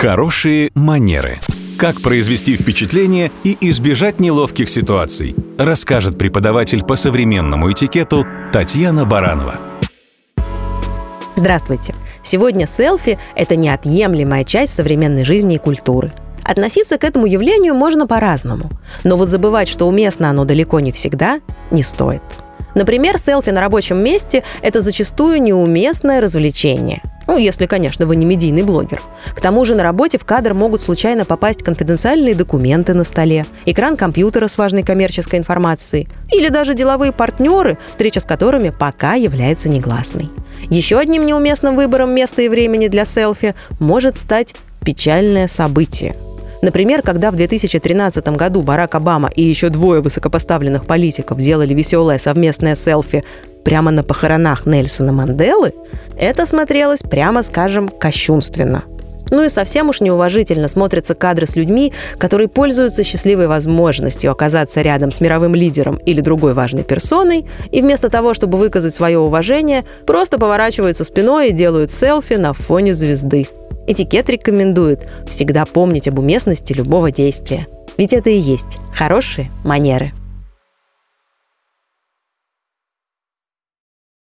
Хорошие манеры. Как произвести впечатление и избежать неловких ситуаций, расскажет преподаватель по современному этикету Татьяна Баранова. Здравствуйте! Сегодня селфи – это неотъемлемая часть современной жизни и культуры. Относиться к этому явлению можно по-разному, но вот забывать, что уместно оно далеко не всегда, не стоит. Например, селфи на рабочем месте – это зачастую неуместное развлечение – ну, если, конечно, вы не медийный блогер. К тому же на работе в кадр могут случайно попасть конфиденциальные документы на столе, экран компьютера с важной коммерческой информацией или даже деловые партнеры, встреча с которыми пока является негласной. Еще одним неуместным выбором места и времени для селфи может стать печальное событие – Например, когда в 2013 году Барак Обама и еще двое высокопоставленных политиков делали веселое совместное селфи прямо на похоронах Нельсона Манделы, это смотрелось, прямо скажем, кощунственно. Ну и совсем уж неуважительно смотрятся кадры с людьми, которые пользуются счастливой возможностью оказаться рядом с мировым лидером или другой важной персоной, и вместо того, чтобы выказать свое уважение, просто поворачиваются спиной и делают селфи на фоне звезды. Этикет рекомендует всегда помнить об уместности любого действия. Ведь это и есть хорошие манеры.